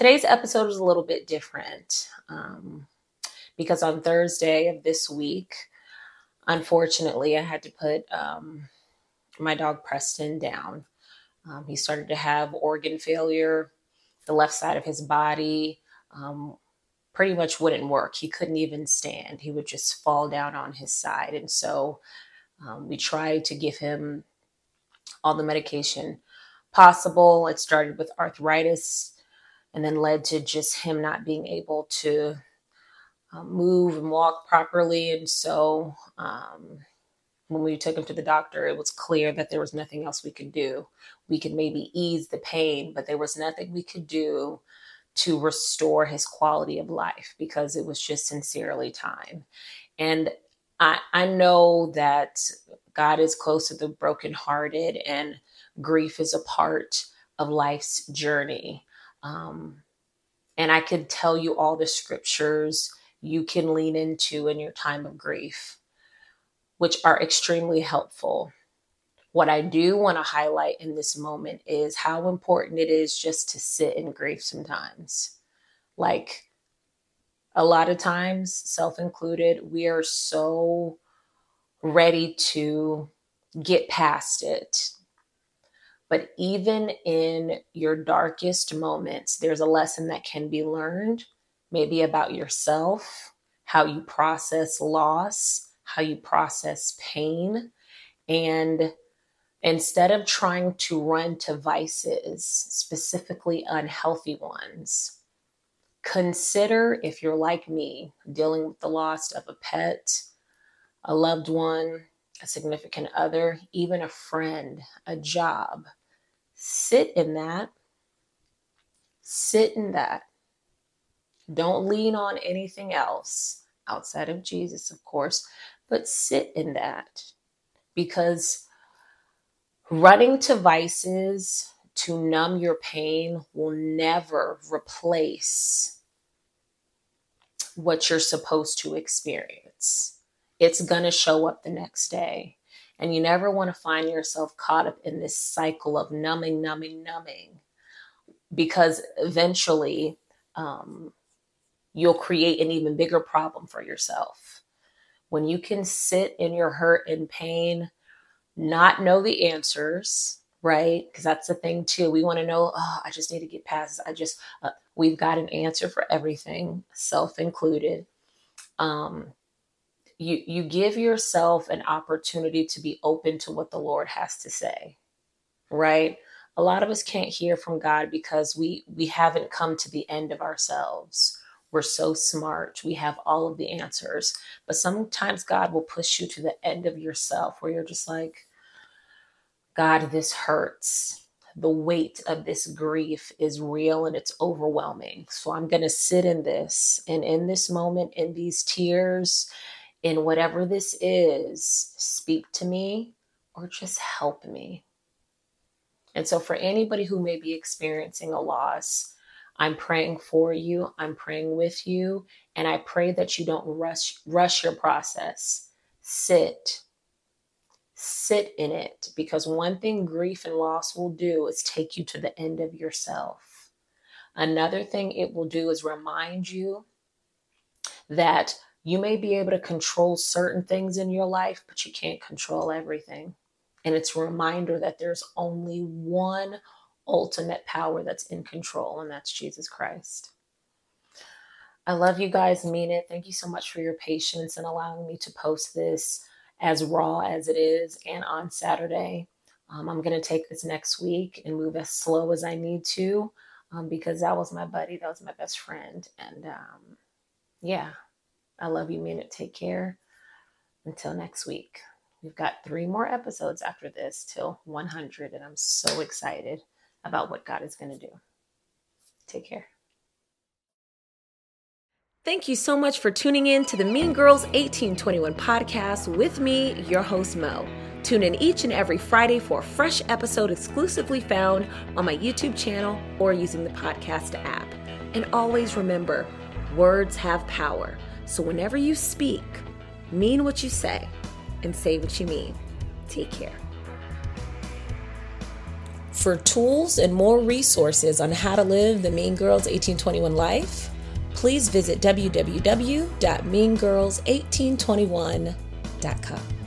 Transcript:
today's episode is a little bit different um, because on Thursday of this week, unfortunately, I had to put um, my dog Preston down. Um, he started to have organ failure. The left side of his body um, pretty much wouldn't work. He couldn't even stand. He would just fall down on his side. And so um, we tried to give him all the medication possible. It started with arthritis and then led to just him not being able to um, move and walk properly. And so um, when we took him to the doctor, it was clear that there was nothing else we could do. We could maybe ease the pain, but there was nothing we could do to restore his quality of life because it was just sincerely time. And I, I know that God is close to the brokenhearted and grief is a part of life's journey. Um, and I could tell you all the scriptures you can lean into in your time of grief, which are extremely helpful. What I do want to highlight in this moment is how important it is just to sit in grief sometimes. Like a lot of times, self included, we are so ready to get past it, but even in your darkest moments, there's a lesson that can be learned, maybe about yourself, how you process loss, how you process pain. And instead of trying to run to vices, specifically unhealthy ones, consider if you're like me, dealing with the loss of a pet, a loved one, a significant other, even a friend, a job Sit in that. Sit in that. Don't lean on anything else outside of Jesus, of course, but sit in that because running to vices to numb your pain will never replace what you're supposed to experience. It's going to show up the next day. And you never want to find yourself caught up in this cycle of numbing, numbing, numbing, because eventually um, you'll create an even bigger problem for yourself. When you can sit in your hurt and pain, not know the answers, right? Because that's the thing too. We want to know, oh, I just need to get past this. I just, uh, we've got an answer for everything, self included. Um, you you give yourself an opportunity to be open to what the Lord has to say. Right? A lot of us can't hear from God because we we haven't come to the end of ourselves. We're so smart. We have all of the answers. But sometimes God will push you to the end of yourself where you're just like, God, this hurts. The weight of this grief is real and it's overwhelming. So I'm going to sit in this. And in this moment, in these tears, in whatever this is, speak to me or just help me. And so, for anybody who may be experiencing a loss, I'm praying for you. I'm praying with you. And I pray that you don't rush, rush your process. Sit. Sit in it. Because one thing grief and loss will do is take you to the end of yourself. Another thing it will do is remind you that you may be able to control certain things in your life, but you can't control everything. And it's a reminder that there's only one ultimate power that's in control, and that's Jesus Christ. I love you guys, mean it. Thank you so much for your patience and allowing me to post this as raw as it is and on Saturday. Um, I'm going to take this next week and move as slow as I need to um, because that was my buddy, that was my best friend. And um, yeah, I love you, it. Take care. Until next week. We've got three more episodes after this till 100, and I'm so excited about what God is going to do. Take care. Thank you so much for tuning in to the Mean Girls 1821 podcast with me, your host, Mo. Tune in each and every Friday for a fresh episode exclusively found on my YouTube channel or using the podcast app. And always remember words have power. So whenever you speak, mean what you say and say what you mean. Take care. For tools and more resources on how to live the Mean Girls 1821 life, please visit www.meangirls1821.com.